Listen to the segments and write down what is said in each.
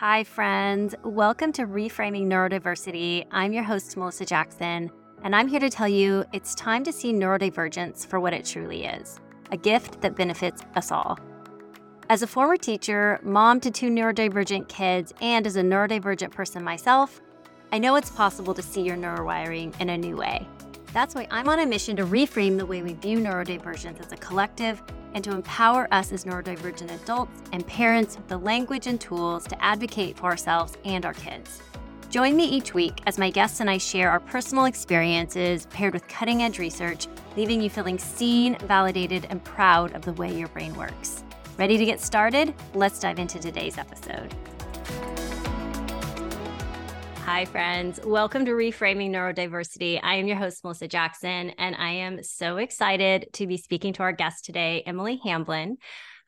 Hi, friends. Welcome to Reframing Neurodiversity. I'm your host, Melissa Jackson, and I'm here to tell you it's time to see neurodivergence for what it truly is a gift that benefits us all. As a former teacher, mom to two neurodivergent kids, and as a neurodivergent person myself, I know it's possible to see your neurowiring in a new way. That's why I'm on a mission to reframe the way we view neurodivergence as a collective and to empower us as neurodivergent adults and parents with the language and tools to advocate for ourselves and our kids. Join me each week as my guests and I share our personal experiences paired with cutting edge research, leaving you feeling seen, validated, and proud of the way your brain works. Ready to get started? Let's dive into today's episode. Hi, friends. Welcome to Reframing Neurodiversity. I am your host, Melissa Jackson, and I am so excited to be speaking to our guest today, Emily Hamblin,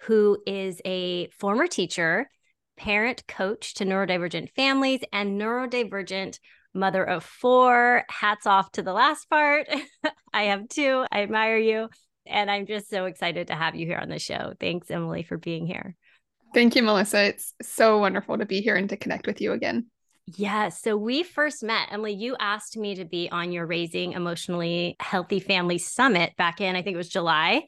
who is a former teacher, parent coach to neurodivergent families, and neurodivergent mother of four. Hats off to the last part. I have two. I admire you. And I'm just so excited to have you here on the show. Thanks, Emily, for being here. Thank you, Melissa. It's so wonderful to be here and to connect with you again. Yeah. So we first met, Emily, you asked me to be on your Raising Emotionally Healthy Family Summit back in, I think it was July.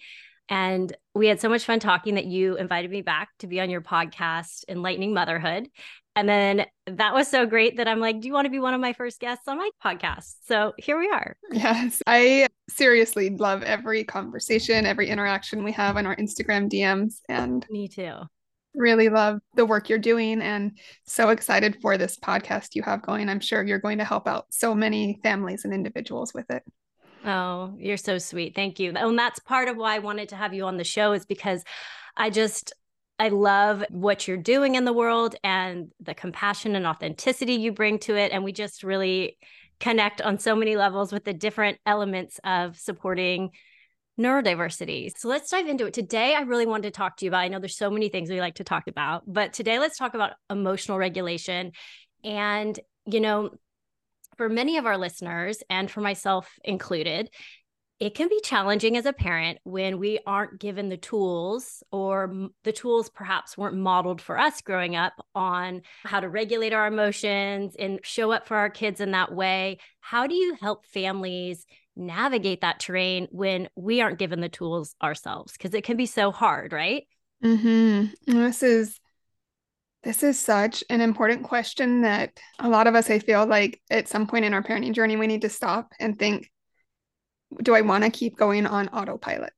And we had so much fun talking that you invited me back to be on your podcast, Enlightening Motherhood. And then that was so great that I'm like, do you want to be one of my first guests on my podcast? So here we are. Yes. I seriously love every conversation, every interaction we have on our Instagram DMs. And me too. Really love the work you're doing and so excited for this podcast you have going. I'm sure you're going to help out so many families and individuals with it. Oh, you're so sweet. Thank you. And that's part of why I wanted to have you on the show is because I just I love what you're doing in the world and the compassion and authenticity you bring to it. And we just really connect on so many levels with the different elements of supporting neurodiversity. So let's dive into it. Today, I really wanted to talk to you about, I know there's so many things we like to talk about, but today let's talk about emotional regulation. And, you know, for many of our listeners and for myself included, it can be challenging as a parent when we aren't given the tools or the tools perhaps weren't modeled for us growing up on how to regulate our emotions and show up for our kids in that way. How do you help families navigate that terrain when we aren't given the tools ourselves? Because it can be so hard, right? Mm-hmm. This is this is such an important question that a lot of us, I feel like at some point in our parenting journey, we need to stop and think do I want to keep going on autopilot?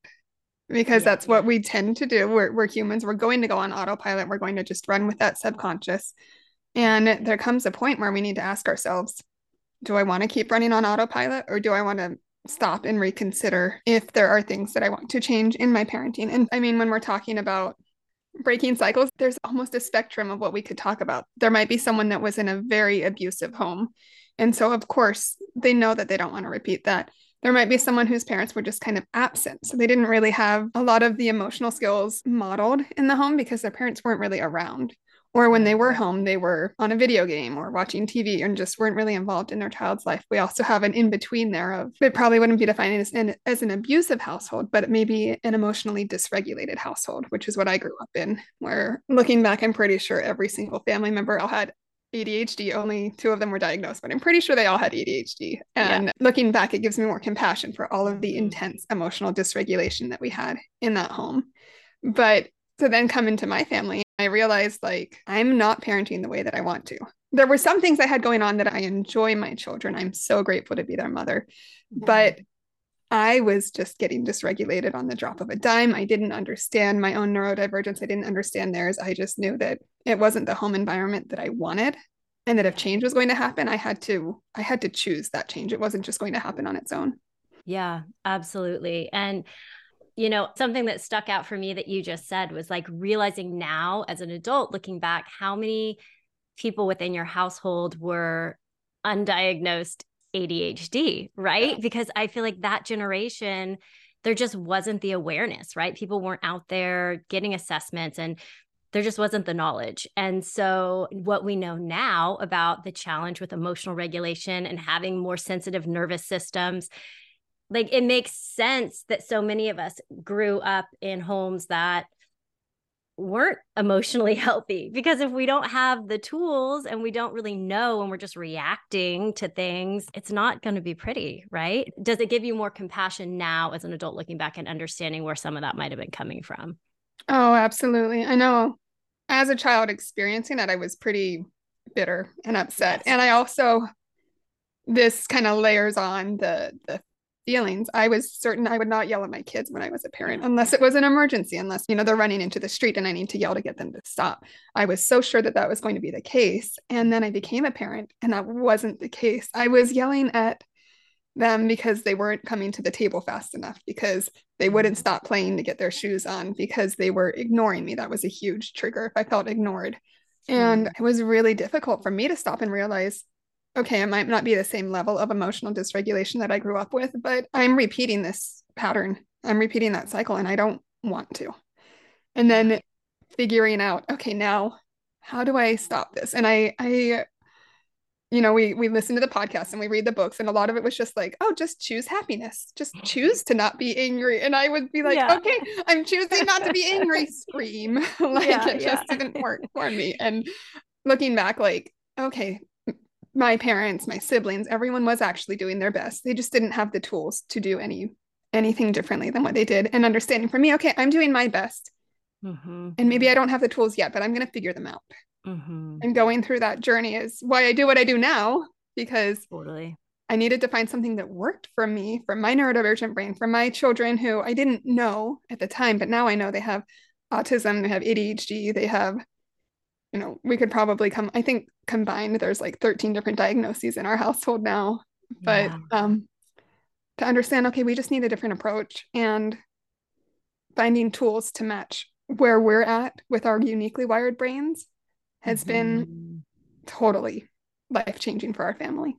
Because yeah, that's yeah. what we tend to do. We're, we're humans. We're going to go on autopilot. We're going to just run with that subconscious. And there comes a point where we need to ask ourselves, do I want to keep running on autopilot or do I want to stop and reconsider if there are things that I want to change in my parenting? And I mean, when we're talking about breaking cycles, there's almost a spectrum of what we could talk about. There might be someone that was in a very abusive home. And so, of course, they know that they don't want to repeat that there might be someone whose parents were just kind of absent. So they didn't really have a lot of the emotional skills modeled in the home because their parents weren't really around. Or when they were home, they were on a video game or watching TV and just weren't really involved in their child's life. We also have an in between there of it probably wouldn't be defined as an, as an abusive household, but it may be an emotionally dysregulated household, which is what I grew up in. Where looking back, I'm pretty sure every single family member had ADHD. Only two of them were diagnosed, but I'm pretty sure they all had ADHD. And yeah. looking back, it gives me more compassion for all of the mm-hmm. intense emotional dysregulation that we had in that home. But to then come into my family, I realized like I'm not parenting the way that I want to. There were some things I had going on that I enjoy my children. I'm so grateful to be their mother. But I was just getting dysregulated on the drop of a dime. I didn't understand my own neurodivergence. I didn't understand theirs. I just knew that it wasn't the home environment that I wanted and that if change was going to happen, I had to I had to choose that change. It wasn't just going to happen on its own. Yeah, absolutely. And you know, something that stuck out for me that you just said was like realizing now as an adult looking back how many people within your household were undiagnosed ADHD, right? Yeah. Because I feel like that generation, there just wasn't the awareness, right? People weren't out there getting assessments and there just wasn't the knowledge. And so, what we know now about the challenge with emotional regulation and having more sensitive nervous systems, like it makes sense that so many of us grew up in homes that weren't emotionally healthy because if we don't have the tools and we don't really know and we're just reacting to things it's not going to be pretty right? Does it give you more compassion now as an adult looking back and understanding where some of that might have been coming from? Oh absolutely. I know as a child experiencing it i was pretty bitter and upset. Yes. and i also this kind of layers on the the feelings. I was certain I would not yell at my kids when I was a parent unless it was an emergency, unless, you know, they're running into the street and I need to yell to get them to stop. I was so sure that that was going to be the case. And then I became a parent and that wasn't the case. I was yelling at them because they weren't coming to the table fast enough, because they wouldn't mm. stop playing to get their shoes on, because they were ignoring me. That was a huge trigger if I felt ignored. And it was really difficult for me to stop and realize okay, it might not be the same level of emotional dysregulation that I grew up with, but I'm repeating this pattern. I'm repeating that cycle and I don't want to. And then figuring out, okay, now how do I stop this? And I, I, you know, we we listen to the podcast and we read the books, and a lot of it was just like, oh, just choose happiness, just choose to not be angry. And I would be like, yeah. okay, I'm choosing not to be angry. Scream, like yeah, it just didn't work for me. And looking back, like, okay, my parents, my siblings, everyone was actually doing their best. They just didn't have the tools to do any anything differently than what they did. And understanding for me, okay, I'm doing my best. Mm-hmm. And maybe I don't have the tools yet, but I'm going to figure them out. Mm-hmm. And going through that journey is why I do what I do now because totally. I needed to find something that worked for me, for my neurodivergent brain, for my children who I didn't know at the time, but now I know they have autism, they have ADHD, they have you know, we could probably come, I think combined, there's like 13 different diagnoses in our household now. But yeah. um, to understand, okay, we just need a different approach and finding tools to match where we're at with our uniquely wired brains has mm-hmm. been totally life changing for our family.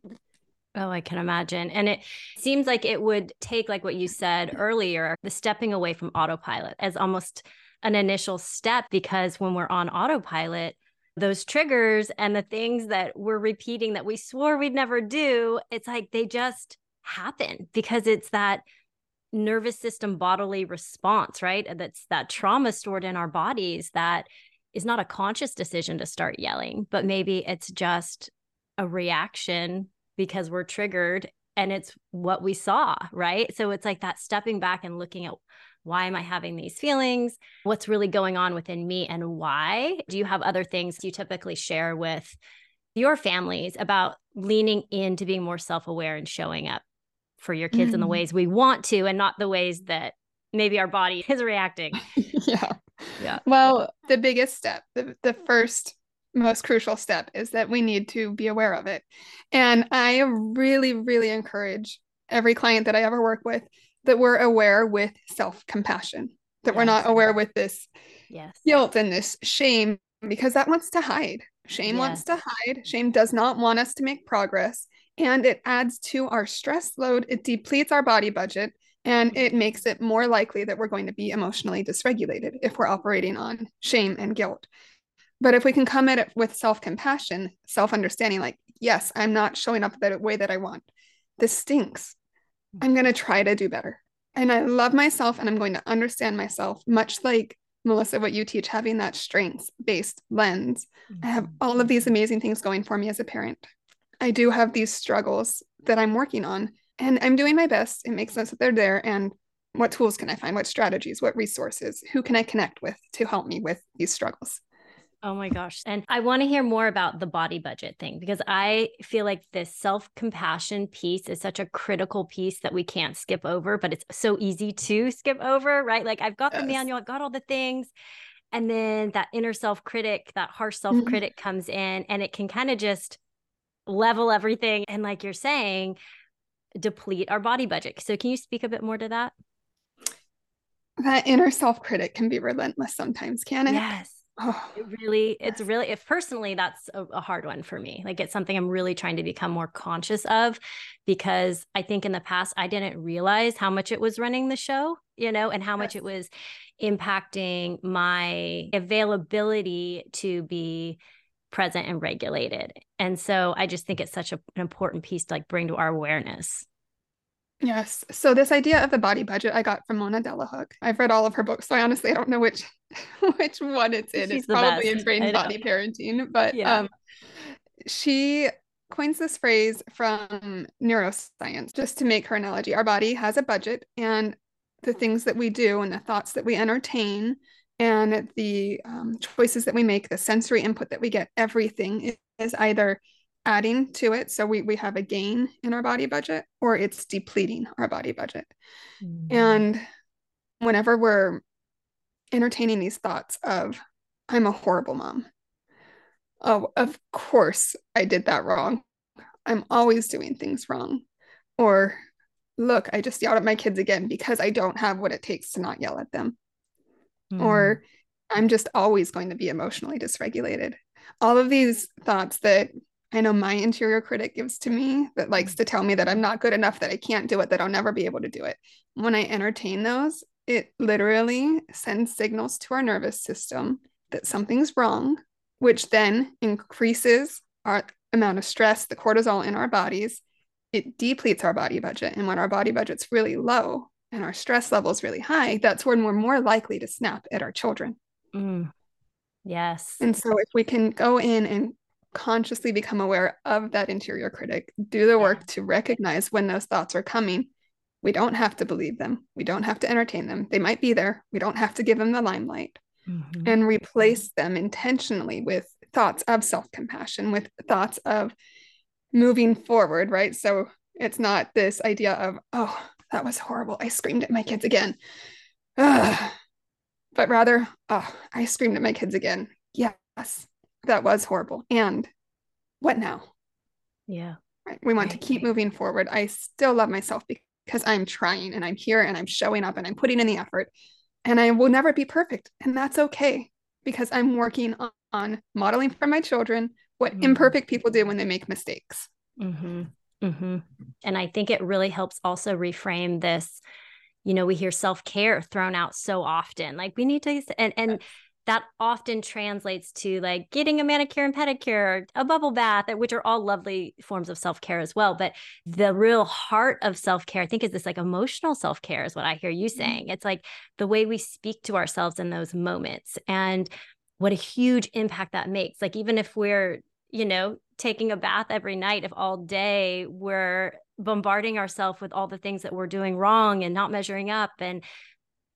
Oh, I can imagine. And it seems like it would take, like what you said earlier, the stepping away from autopilot as almost an initial step because when we're on autopilot, those triggers and the things that we're repeating that we swore we'd never do, it's like they just happen because it's that nervous system bodily response, right? That's that trauma stored in our bodies that is not a conscious decision to start yelling, but maybe it's just a reaction because we're triggered and it's what we saw, right? So it's like that stepping back and looking at why am I having these feelings? What's really going on within me and why? Do you have other things you typically share with your families about leaning into being more self aware and showing up for your kids mm. in the mm. ways we want to and not the ways that maybe our body is reacting? yeah. Yeah. Well, the biggest step, the, the first most crucial step is that we need to be aware of it. And I really, really encourage every client that I ever work with that we're aware with self compassion, that yes. we're not aware with this yes. guilt and this shame because that wants to hide. Shame yes. wants to hide. Shame does not want us to make progress. And it adds to our stress load. It depletes our body budget and it mm-hmm. makes it more likely that we're going to be emotionally dysregulated if we're operating on shame and guilt. But if we can come at it with self compassion, self understanding, like, yes, I'm not showing up the way that I want. This stinks. I'm going to try to do better. And I love myself and I'm going to understand myself, much like Melissa, what you teach, having that strengths based lens. Mm-hmm. I have mm-hmm. all of these amazing things going for me as a parent. I do have these struggles that I'm working on and I'm doing my best. It makes sense that they're there. And what tools can I find? What strategies? What resources? Who can I connect with to help me with these struggles? Oh my gosh. And I want to hear more about the body budget thing because I feel like this self compassion piece is such a critical piece that we can't skip over, but it's so easy to skip over, right? Like I've got yes. the manual, I've got all the things. And then that inner self critic, that harsh self critic mm-hmm. comes in and it can kind of just level everything. And like you're saying, deplete our body budget. So can you speak a bit more to that? That inner self critic can be relentless sometimes, can it? Yes Oh, it really, it's really, if personally, that's a, a, hard one for me. Like it's something I'm really trying to become more conscious of because I think in the past I didn't realize how much it was running the show, you know, and how yes. much it was impacting my availability to be present and regulated. And so I just think it's such a, an important piece to like bring to our awareness. Yes. So this idea of the body budget I got from Mona Delahooke. I've read all of her books, so I honestly I don't know which which one it's in. She's it's probably best. in brain body parenting, but Yeah. um, she coins this phrase from neuroscience just to make her analogy. Our body has a budget, and the things that we do and the thoughts that we entertain and the um, choices that we make, the sensory input that we get, everything is, either adding to it. So we, we have a gain in our body budget or it's depleting our body budget. Mm. And whenever we're entertaining these thoughts of, I'm a horrible mom. Oh, of course I did that wrong. I'm always doing things wrong. Or, look, I just yelled at my kids again because I don't have what it takes to not yell at them. Mm. Or, I'm just always going to be emotionally dysregulated. All of these thoughts that I know my interior critic gives to me that likes to tell me that I'm not good enough, that I can't do it, that I'll never be able to do it. When I entertain those, it literally sends signals to our nervous system that something's wrong, which then increases our amount of stress, the cortisol in our bodies. It depletes our body budget. And when our body budget's really low and our stress level's really high, that's when we're more likely to snap at our children. Mm. Yes. And so if we can go in and consciously become aware of that interior critic, do the work to recognize when those thoughts are coming. We don't have to believe them. We don't have to entertain them. They might be there. We don't have to give them the limelight Mhm. and replace them intentionally with thoughts of self compassion, with thoughts of moving forward, right? So it's not this idea of, oh, that was horrible. I screamed at my kids again. Ugh. But rather, oh, I screamed at my kids again. Yes, that was horrible. And what now? Yeah. Right. We want to keep moving forward. I still love myself because I'm trying and I'm here and I'm showing up and I'm putting in the effort. And I will never be perfect. And that's okay because I'm working on, on modeling for my children what Mhm. imperfect people do when they make mistakes. Mm-hmm. Mm-hmm. And I think it really helps also reframe this. You know, we hear self care thrown out so often. Like we need to, and and that often translates to like getting a manicure and pedicure, a bubble bath, which are all lovely forms of self care as well. But the real heart of self care, I think, is this like emotional self care, is what I hear you mm-hmm. saying. It's like the way we speak to ourselves in those moments and what a huge impact that makes. Like, even if we're, you know, taking a bath every night, if all day we're bombarding ourselves with all the things that we're doing wrong and not measuring up and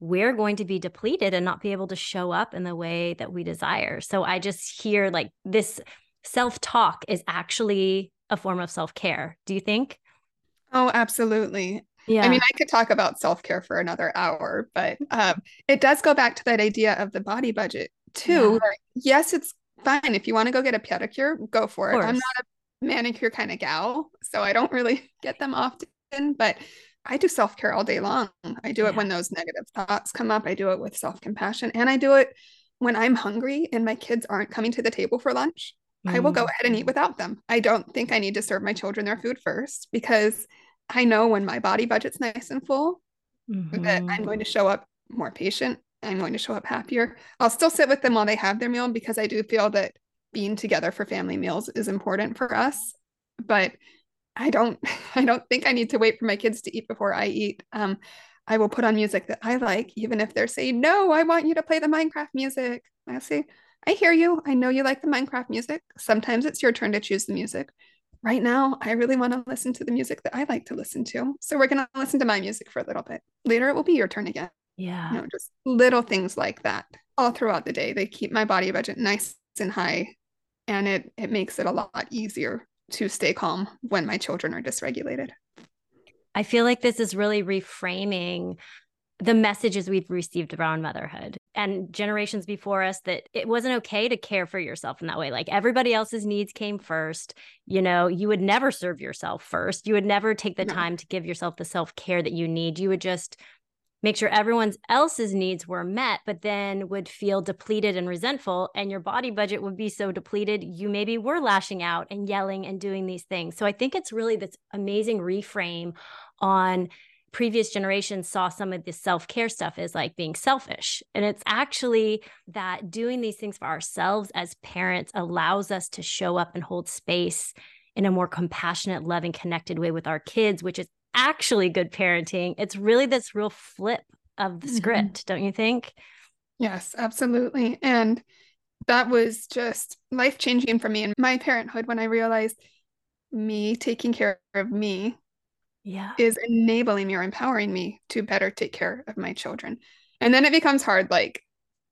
we're going to be depleted and not be able to show up in the way that we desire. So I just hear like this self talk is actually a form of self care. Do you think? Oh, absolutely. Yeah. I mean, I could talk about self care for another hour, but um, it does go back to that idea of the body budget too. Yeah. where, yes, it's fine if you want to go get a pedicure, go for it. I'm not a manicure kind of gal, so I don't really get them often, but I do self care all day long. I do it when those negative thoughts come up. I do it with self compassion, and I do it when I'm hungry and my kids aren't coming to the table for lunch. I will go ahead and eat without them. I don't think I need to serve my children their food first because I know when my body budget's nice and full that Mhm. I'm going to show up more patient. I'm going to show up happier. I'll still sit with them while they have their meal because I do feel that being together for family meals is important for us. But I don't I don't think I need to wait for my kids to eat before I eat. Um, I will put on music that I like, even if they're saying, no, I want you to play the Minecraft music. I'll say, I hear you. I know you like the Minecraft music. Sometimes it's your turn to choose the music. Right now, I really want to listen to the music that I like to listen to. So we're going to listen to my music for a little bit. Later, it will be your turn again. Yeah. You know, just little things like that all throughout the day. They keep my body budget nice and high, and it it makes it a lot easier to stay calm when my children are dysregulated. I feel like this is really reframing the messages we've received around motherhood and generations before us that it wasn't okay to care for yourself in that way. Like everybody else's needs came first. You know, you would never serve yourself first. You would never take the No. time to give yourself the self care that you need. You would just make sure everyone else's needs were met, but then would feel depleted and resentful. And your body budget would be so depleted, you maybe were lashing out and yelling and doing these things. So I think it's really this amazing reframe on previous generations saw some of this self-care stuff as like being selfish and it's actually that doing these things for ourselves as parents allows us to show up and hold space in a more compassionate loving connected way with our kids which is actually good parenting it's really this real flip of the Mhm. script don't you think Yes, absolutely. And that was just life changing for me in my parenthood when I realized me taking care of me yeah is enabling me or empowering me to better take care of my children and then it becomes hard like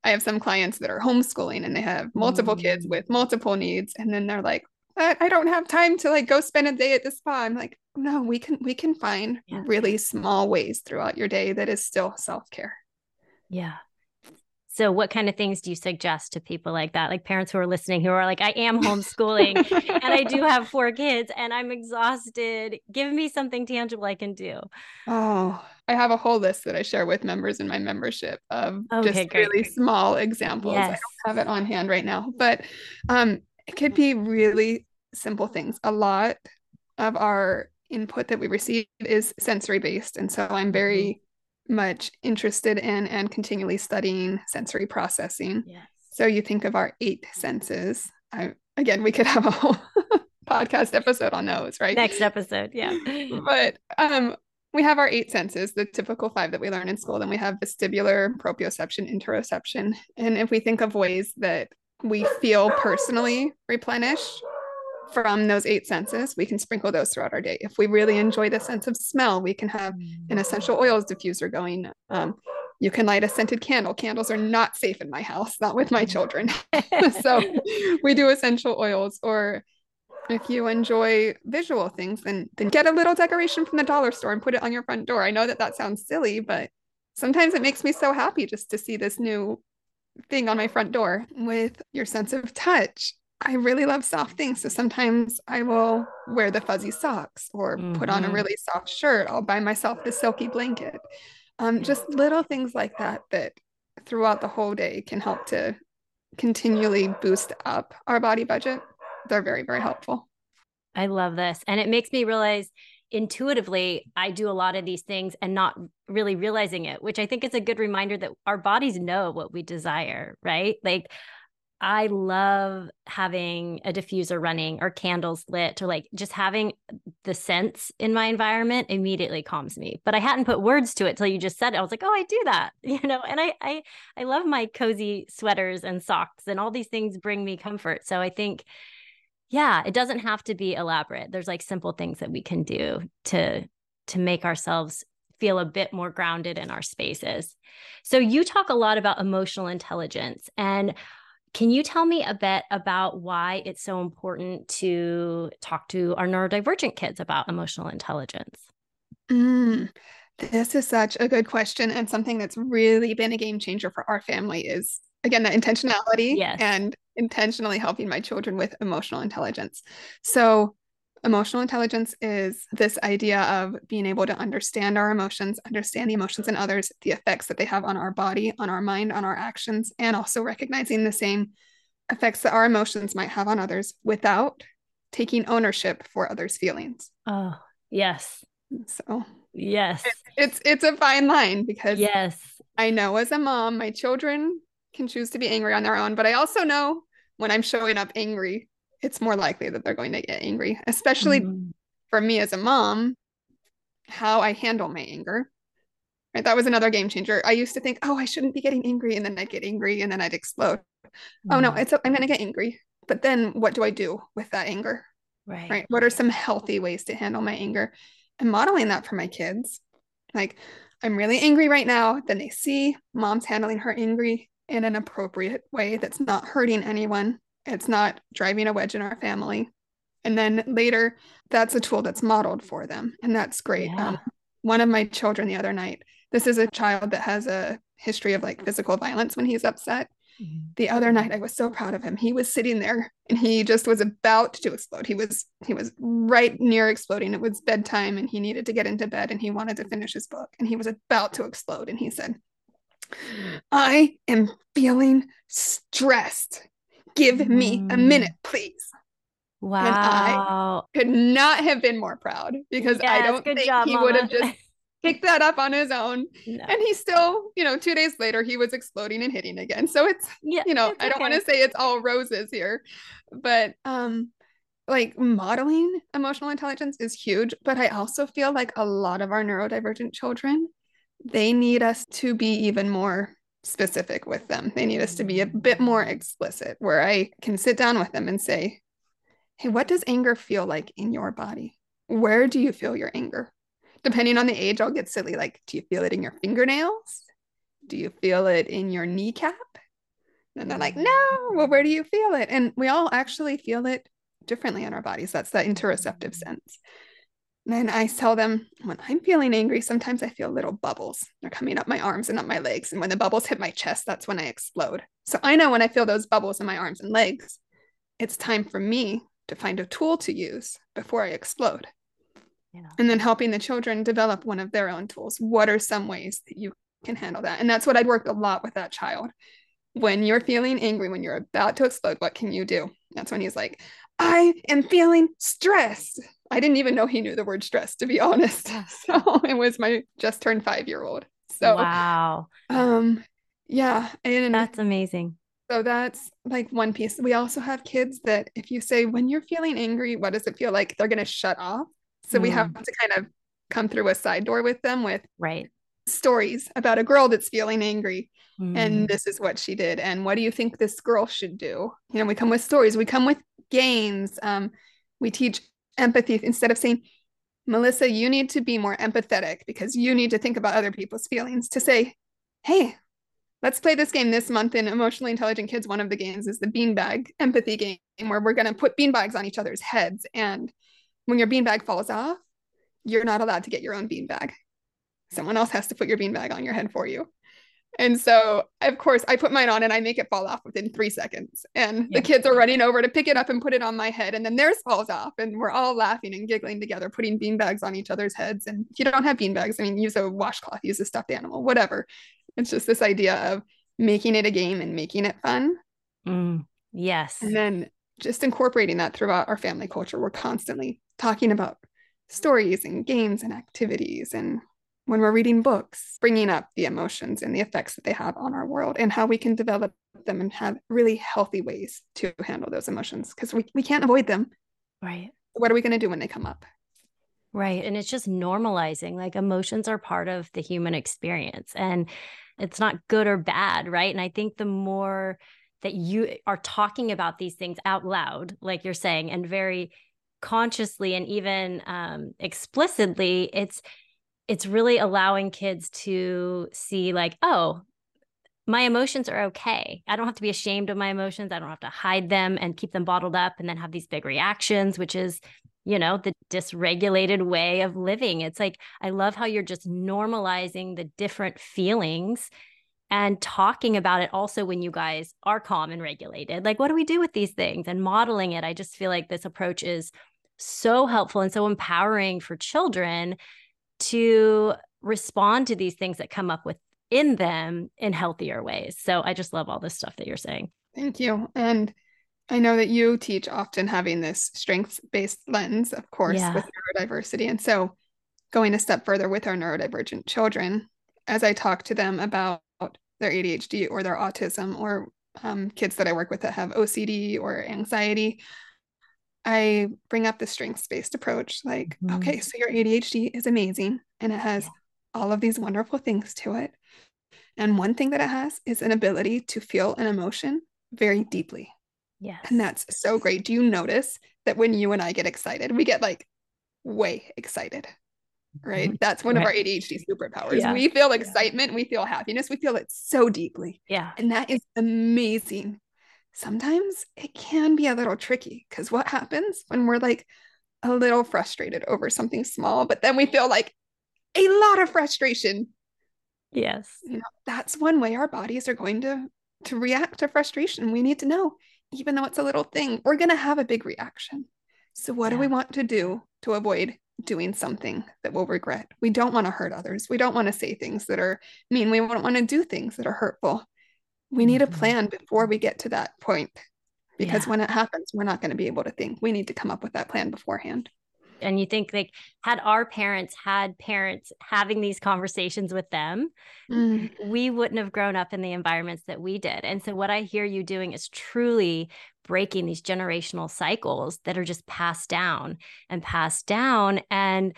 i have some clients that are homeschooling and they have multiple mm. kids with multiple needs and then they're like I, I, don't have time to like go spend a day at the spa i'm like no we can we can find yeah. really small ways throughout your day that is still self-care yeah so, what kind of things do you suggest to people like that, like parents who are listening who are like, I am homeschooling and I do have four kids and I'm exhausted. Give me something tangible I can do. Oh, I have a whole list that I share with members in my membership of okay, just great, really great. small examples. Yes. I don't have it on hand right now, but um, it could be really simple things. A lot of our input that we receive is sensory based. And so I'm very mm-hmm much interested in and continually studying sensory processing. Yes. So you think of our eight senses. I, again, we could have a whole podcast episode on those, right? Next episode, yeah. but um, we have our eight senses, the typical five that we learn in school. Then we have vestibular, proprioception, interoception. And if we think of ways that we feel personally replenished from those eight senses, we can sprinkle those throughout our day. If we really enjoy the sense of smell, we can have an essential oils diffuser going. Um, you can light a scented candle. Candles are not safe in my house, not with my children. so we do essential oils. Or if you enjoy visual things, then then get a little decoration from the dollar store and put it on your front door. I know that that sounds silly, but sometimes it makes me so happy just to see this new thing on my front door with your sense of touch I really love soft things. So sometimes I will wear the fuzzy socks or mm-hmm. put on a mm-hmm. really soft shirt. I'll buy myself the silky blanket. Um, just little things like that that throughout the whole day can help to continually boost up our body budget. They're very, very helpful. I love this. And it makes me realize intuitively I do a lot of these things and not really realizing it, which I think is a good reminder that our bodies know what we desire, right? Like I love having a diffuser running or candles lit or like just having the sense in my environment immediately calms me. But I hadn't put words to it till you just said it. I was like, oh, I do that, you know. And I I I love my cozy sweaters and socks and all these things bring me comfort. So I think, yeah, it doesn't have to be elaborate. There's like simple things that we can do to to make ourselves feel a bit more grounded in our spaces. So you talk a lot about emotional intelligence and can you tell me a bit about why it's so important to talk to our neurodivergent kids about emotional intelligence? Mm, this is such a good question and something that's really been a game changer for our family is again that intentionality yes. and intentionally helping my children with emotional intelligence. So Emotional intelligence is this idea of being able to understand our emotions, understand the emotions in others, the effects that they have on our body, on our mind, on our actions, and also recognizing the same effects that our emotions might have on others without taking ownership for others' feelings. Oh, yes. So, yes. It's it's a fine line because yes. I know as a mom, my children can choose to be angry on their own, but I also know when I'm showing up angry it's more likely that they're going to get angry, especially mm-hmm. for me as a mom, how I handle my anger. Right. That was another game changer. I used to think, oh, I shouldn't be getting angry. And then I'd get angry and then I'd explode. Mm-hmm. Oh, no, it's, I'm going to get angry. But then what do I do with that anger? Right. Right. What are some healthy ways to handle my anger? And modeling that for my kids. Like, I'm really angry right now. Then they see mom's handling her angry in an appropriate way that's not hurting anyone it's not driving a wedge in our family. And then later, that's a tool that's modeled for them. And that's great. Yeah. Um, one of my children the other night, this is a child that has a history of like physical violence when he's upset. Mm-hmm. The other night I was so proud of him. He was sitting there and he just was about to explode. He was he was right near exploding. It was bedtime and he needed to get into bed and he wanted to finish his book and he was about to explode and he said, "I am feeling stressed give me a minute, please. Wow. And I could not have been more proud because yes, I don't think job, he Mama. would have just picked that up on his own. No. And he still, you know, two days later, he was exploding and hitting again. So it's, yeah, you know, I don't okay. want to say it's all roses here, but um, like modeling emotional intelligence is huge. But I also feel like a lot of our neurodivergent children, they need us to be even more specific with them. They need us to be a bit more explicit, where I can sit down with them and say, Hey, what does anger feel like in your body? Where do you feel your anger? Depending on the age, I'll get silly. Like, do you feel it in your fingernails? Do you feel it in your kneecap? And they're like, no, well, where do you feel it? And we all actually feel it differently in our bodies. That's that interoceptive sense. And I tell them when I'm feeling angry, sometimes I feel little bubbles. They're coming up my arms and up my legs. And when the bubbles hit my chest, that's when I explode. So I know when I feel those bubbles in my arms and legs, it's time for me to find a tool to use before I explode. Yeah. And then helping the children develop one of their own tools. What are some ways that you can handle that? And that's what I'd worked a lot with that child. When you're feeling angry, when you're about to explode, what can you do? That's when he's like, I am feeling stressed. I didn't even know he knew the word stress, to be honest. So it was my just turned five year old. So wow. Um, yeah. And that's amazing. So that's like one piece. We also have kids that if you say, when you're feeling angry, what does it feel like? They're going to shut off. So mm. we have mm. to kind of come through a side door with them with right stories about a girl that's feeling angry mm. and this is what she did and what do you think this girl should do you know we come with stories we come with games um, we teach empathy instead of saying melissa you need to be more empathetic because you need to think about other people's feelings to say hey let's play this game this month in emotionally intelligent kids. One of the games is the beanbag empathy game where we're going to put beanbags on each other's heads. And when your beanbag falls off you're not allowed to get your own beanbag. Someone else has to put your beanbag on your head for you. And so, of course, I put mine on and I make it fall off within three seconds. And yeah. the kids are running over to pick it up and put it on my head. And then theirs falls off. And we're all laughing and giggling together, putting beanbags on each other's heads. And if you don't have beanbags, I mean, use a washcloth, use a stuffed animal, whatever. It's just this idea of making it a game and making it fun. Mm, yes. And then just incorporating that throughout our family culture. We're constantly talking about stories and games and activities and when we're reading books, bringing up the emotions and the effects that they have on our world and how we can develop them and have really healthy ways to handle those emotions because we, we can't avoid them. Right. What are we going to do when they come up? Right. And it's just normalizing like emotions are part of the human experience and it's not good or bad. Right. And I think the more that you are talking about these things out loud, like you're saying, and very consciously and even um, explicitly, it's it's really allowing kids to see like oh my emotions are okay. I don't have to be ashamed of my emotions. I don't have to hide them and keep them bottled up and then have these big reactions which is you know the dysregulated way of living. It's like i love how you're just normalizing the different feelings and talking about it also when you guys are calm and regulated. Like what do we do with these things? And modeling it i just feel like this approach is so helpful and so empowering for children to respond to these things that come up within them in healthier ways. So I just love all this stuff that you're saying. Thank you. And I know that you teach often having this strengths based lens, of course, yeah. with neurodiversity. And so going a step further with our neurodivergent children, as I talk to them about their ADHD or their autism or um, kids that I work with that have OCD or anxiety, I bring up the strengths based approach like, mm-hmm. okay, so your ADHD is amazing and it has yeah. all of these wonderful things to it. And one thing that it has is an ability to feel an emotion very deeply. Yeah. And that's so great. Do you notice that when you and I get excited, we get like way excited? Right. Mm-hmm. That's one right. of our ADHD superpowers. Yeah. We feel excitement, yeah. we feel happiness, we feel it so deeply. Yeah. And that is amazing sometimes it can be a little tricky because what happens when we're like a little frustrated over something small, but then we feel like a lot of frustration. Yes. You know, that's one way our bodies are going to to react to frustration. We need to know, even though it's a little thing, we're going to have a big reaction. So what yeah. do we want to do to avoid doing something that we'll regret? We don't want to hurt others. We don't want to say things that are mean. We don't want to do things that are hurtful we need a mm-hmm. plan before we get to that point because yeah. when it happens we're not going to be able to think we need to come up with that plan beforehand and you think like had our parents had parents having these conversations with them mm. we wouldn't have grown up in the environments that we did and so what i hear you doing is truly breaking these generational cycles that are just passed down and passed down and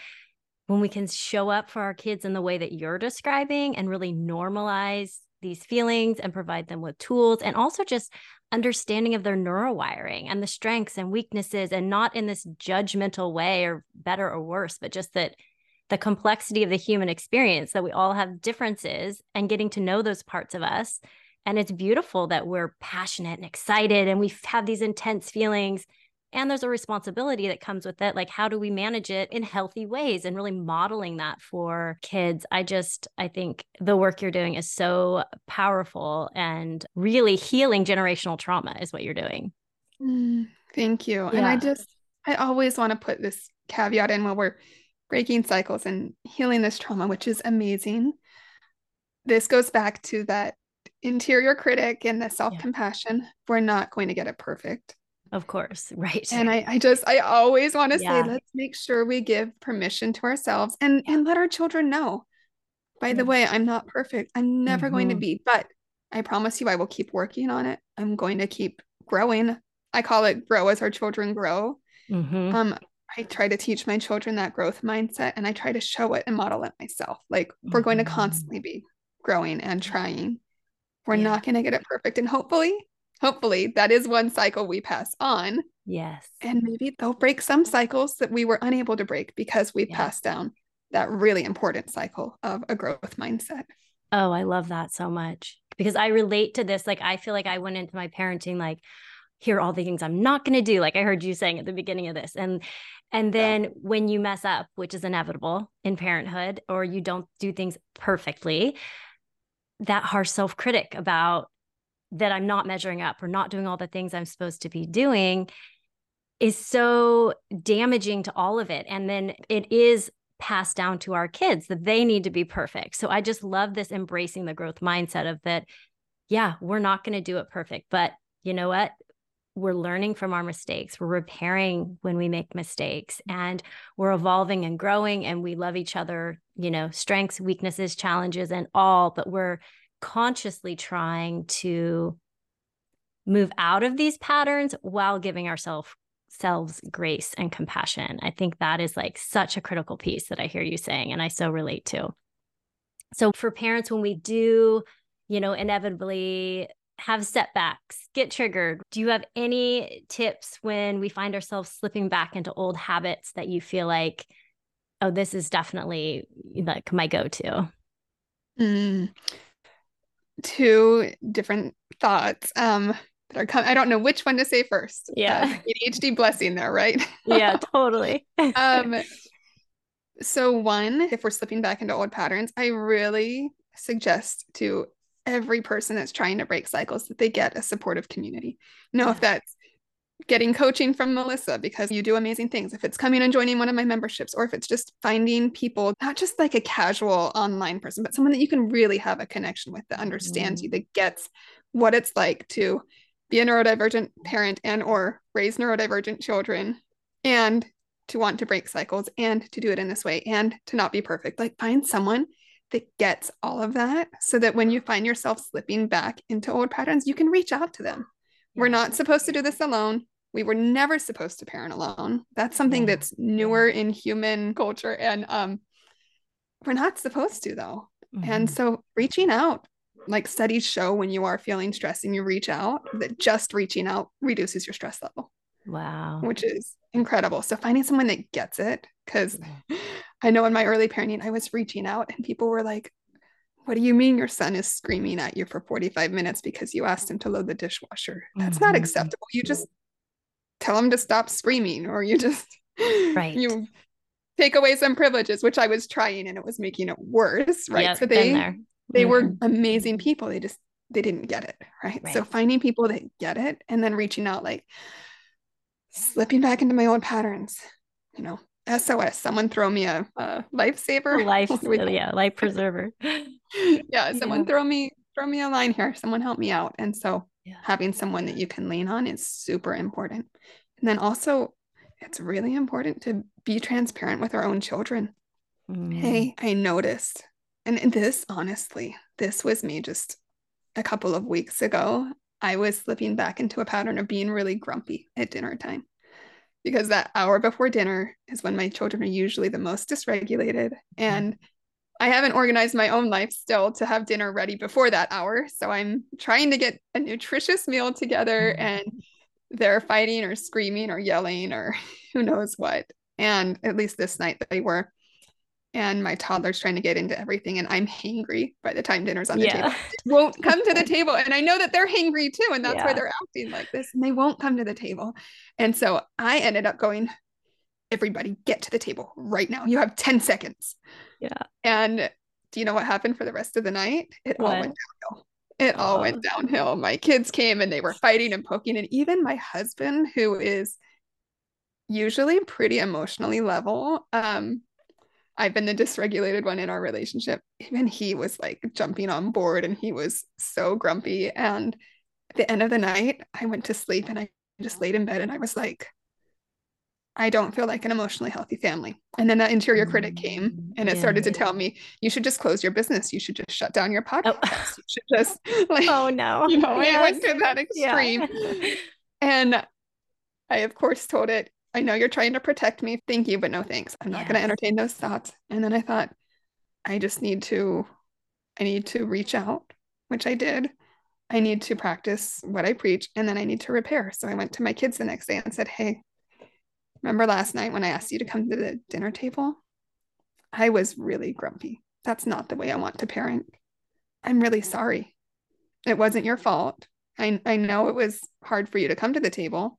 when we can show up for our kids in the way that you're describing and really normalize these feelings and provide them with tools and also just understanding of their neurowiring and the strengths and weaknesses and not in this judgmental way or better or worse but just that the complexity of the human experience that we all have differences and getting to know those parts of us. And it's beautiful that we're passionate and excited and we have these intense feelings and there's a responsibility that comes with it like how do we manage it in healthy ways and really modeling that for kids? I just i think the work you're doing is so powerful and really healing generational trauma is what you're doing. Mm, thank you. Yeah. and i just i always want to put this caveat in while we're breaking cycles and healing this trauma which is amazing. This goes back to that interior critic and the self-compassion. Yeah. we're not going to get it perfect of course. Right. And I, I just, I always want to yeah. say, let's make sure we give permission to ourselves and, yeah. and let our children know, by the way, I'm not perfect. I'm never mm-hmm. going to mm-hmm. be, but I promise you, I will keep working on it. I'm going to keep growing. I call it grow as our children grow. Mm-hmm. Um, I try to teach my children that growth mindset and I try to show it and model it myself. Like we're going to mm-hmm. constantly be growing and trying. We're yeah. not going to get it perfect. And hopefully hopefully that is one cycle we pass on. Yes. And maybe they'll break some cycles that we were unable to break because we yeah. passed down that really important cycle of a growth mindset. Oh, I love that so much because I relate to this. Like, I feel like I went into my parenting, like, here are all the things I'm not going to do. Like I heard you saying at the beginning of this. And, and then yeah. when you mess up, which is inevitable in parenthood, or you don't do things perfectly, that harsh self critic about that I'm not measuring up or not doing all the things I'm supposed to be doing is so damaging to all of it. And then it is passed down to our kids that they need to be perfect. So I just love this embracing the growth mindset of that, yeah, we're not going to do it perfect, but you know what? We're learning from our mistakes. We're repairing when we make mistakes and we're evolving and growing and we love each other, you know, strengths, weaknesses, challenges, and all, but we're consciously trying to move out of these patterns while giving ourselves selves grace and compassion. I think that is like such a critical piece that I hear you saying and I so relate to. So for parents when we do, you know, inevitably have setbacks, get triggered, do you have any tips when we find ourselves slipping back into old habits that you feel like oh this is definitely like my go-to? Mm two different thoughts um that are coming. I don't know which one to say first. Yeah. ADHD blessing there, right? yeah, totally. um so one, if we're slipping back into old patterns, I really suggest to every person that's trying to break cycles that they get a supportive community. Know yeah. if that's getting coaching from Melissa because you do amazing things. If it's coming and joining one of my memberships, or if it's just finding people, not just like a casual online person, but someone that you can really have a connection with that understands mm. you, that gets what it's like to be a neurodivergent parent and or raise neurodivergent children and to want to break cycles and to do it in this way and to not be perfect. Like find someone that gets all of that so that when you find yourself slipping back into old patterns, you can reach out to them. We're not supposed to do this alone we were never supposed to parent alone. That's something yeah. that's newer in human culture. And um, we're not supposed to, though. Mm-hmm. And so reaching out, like studies show when you are feeling stressed and you reach out, that just reaching out reduces your stress level. Wow. Which is incredible. So finding someone that gets it, because I know in my early parenting, I was reaching out and people were like, what do you mean your son is screaming at you for 45 minutes because you asked him to load the dishwasher? That's mm-hmm. not acceptable. You just tell them to stop screaming or you just right you take away some privileges which i was trying and it was making it worse right yep, so they they mm-hmm. were amazing mm-hmm. people they just they didn't get it right? right so finding people that get it and then reaching out like slipping back into my old patterns you know sos someone throw me a, a lifesaver life yeah life preserver yeah someone yeah. throw me throw me a line here someone help me out and so yeah. having someone that you can lean on is super important and then also it's really important to be transparent with our own children mm. hey i noticed and this honestly this was me just a couple of weeks ago i was slipping back into a pattern of being really grumpy at dinner time because that hour before dinner is when my children are usually the most dysregulated and I haven't organized my own life still to have dinner ready before that hour. So I'm trying to get a nutritious meal together mm-hmm. and they're fighting or screaming or yelling or who knows what. And at least this night they were. And my toddler's trying to get into everything, and I'm hangry by the time dinner's on the yeah. table. won't come to the table. And I know that they're hangry too. And that's yeah. why they're acting like this. And they won't come to the table. And so I ended up going, everybody get to the table right now. You have 10 seconds. Yeah. And do you know what happened for the rest of the night? It what? all went downhill. It all went downhill. My kids came and they were fighting and poking. And even my husband, who is usually pretty emotionally level, um, I've been the dysregulated one in our relationship. Even he was like jumping on board and he was so grumpy. And at the end of the night, I went to sleep and I just laid in bed and I was like, I don't feel like an emotionally healthy family. And then that interior critic mm, came and it yeah. started to tell me, you should just close your business. You should just shut down your oh. podcast. Oh. You should just like, oh no, you know, yes. I went to that extreme. Yeah. and I, of course, told it, I know you're trying to protect me. Thank you, but no thanks. I'm not yes. going to entertain those thoughts. And then I thought, I just need to, I need to reach out, which I did. I need to practice what I preach and then I need to repair. So I went to my kids the next day and said, Hey, Remember last night when I asked you to come to the dinner table? I was really grumpy. That's not the way I want to parent. I'm really sorry. It wasn't your fault. I, I know it was hard for you to come to the table,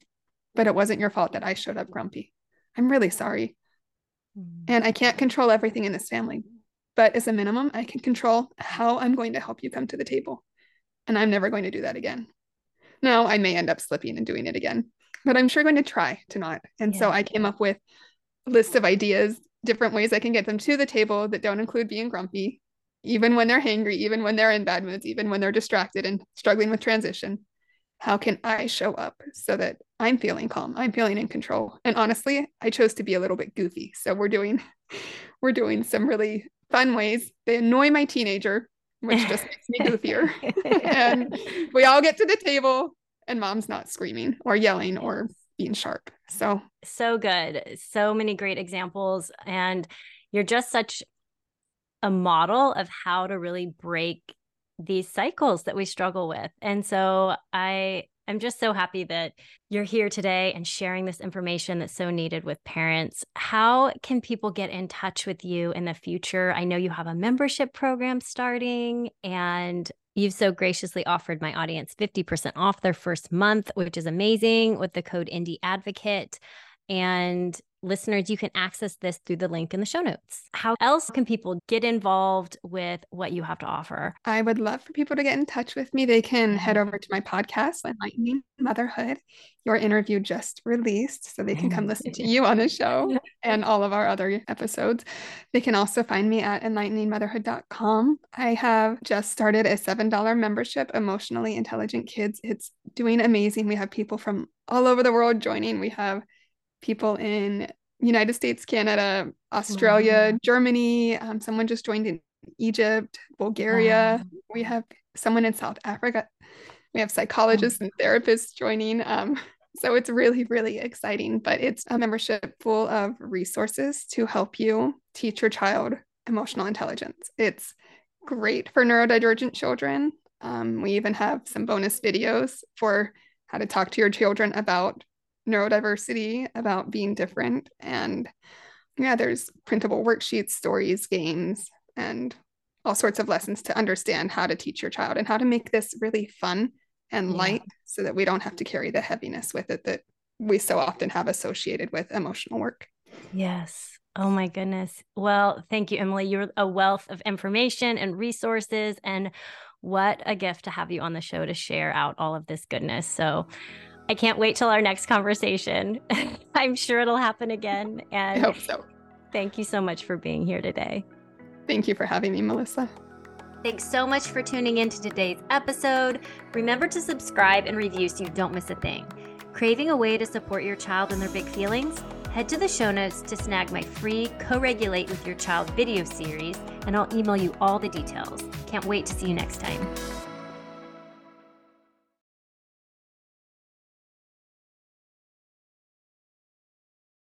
but it wasn't your fault that I showed up grumpy. I'm really sorry. Mm. And I can't control everything in this family, but as a minimum, I can control how I'm going to help you come to the table. And I'm never going to do that again. Now, I may end up slipping and doing it again, but I'm sure going to try to not. And yeah. so I came up with a list of ideas, different ways I can get them to the table that don't include being grumpy, even when they're hangry, even when they're in bad moods, even when they're distracted and struggling with transition. How can I show up so that I'm feeling calm? I'm feeling in control. And honestly, I chose to be a little bit goofy. So we're doing we're doing some really fun ways. They annoy my teenager, which just makes me goofier. and we all get to the table and mom's not screaming or yelling or being sharp. So, so good. So many great examples. And you're just such a model of how to really break these cycles that we struggle with. And so I I'm just so happy that you're here today and sharing this information that's so needed with parents. How can people get in touch with you in the future? I know you have a membership program starting and You've so graciously offered my audience 50% off their first month, which is amazing with the code ND Advocate. And listeners, you can access this through the link in the show notes. How else can people get involved with what you have to offer? I would love for people to get in touch with me. They can head over to my podcast, Enlightening Motherhood. Your interview just released, so they can come listen to you on the show and all of our other episodes. They can also find me at enlightening.motherhood.com. I have just started a $7 membership, Emotionally Intelligent Kids. It's doing amazing. We have people from all over the world joining. We have people in United States, Canada, Australia, wow. Germany. Um, someone just joined in Egypt, Bulgaria. Wow. We have someone in South Africa. We have psychologists and therapists joining. Um, so it's really, really exciting. But it's a membership full of resources to help you teach your child emotional intelligence. It's great for neurodivergent children. Um, we even have some bonus videos for how to talk to your children about neurodiversity, about being different. And yeah, there's printable worksheets, stories, games, and all sorts of lessons to understand how to teach your child and how to make this really fun and yeah. light so that we don't have to carry the heaviness with it that we so often have associated with emotional work. Yes. Oh my goodness. Well, thank you, Emily. You're a wealth of information and resources. And what a gift to have you on the show to share out all of this goodness. So, I can't wait till our next conversation. I'm sure it'll happen again. And I hope so. Thank you so much for being here today. Thank you for having me, Melissa. Thanks so much for tuning in to today's episode. Remember to subscribe and review so you don't miss a thing. Craving a way to support your child and their big feelings? Head to the show notes to snag my free Co Regulate with Your Child video series, and I'll email you all the details. Can't wait to see you next time.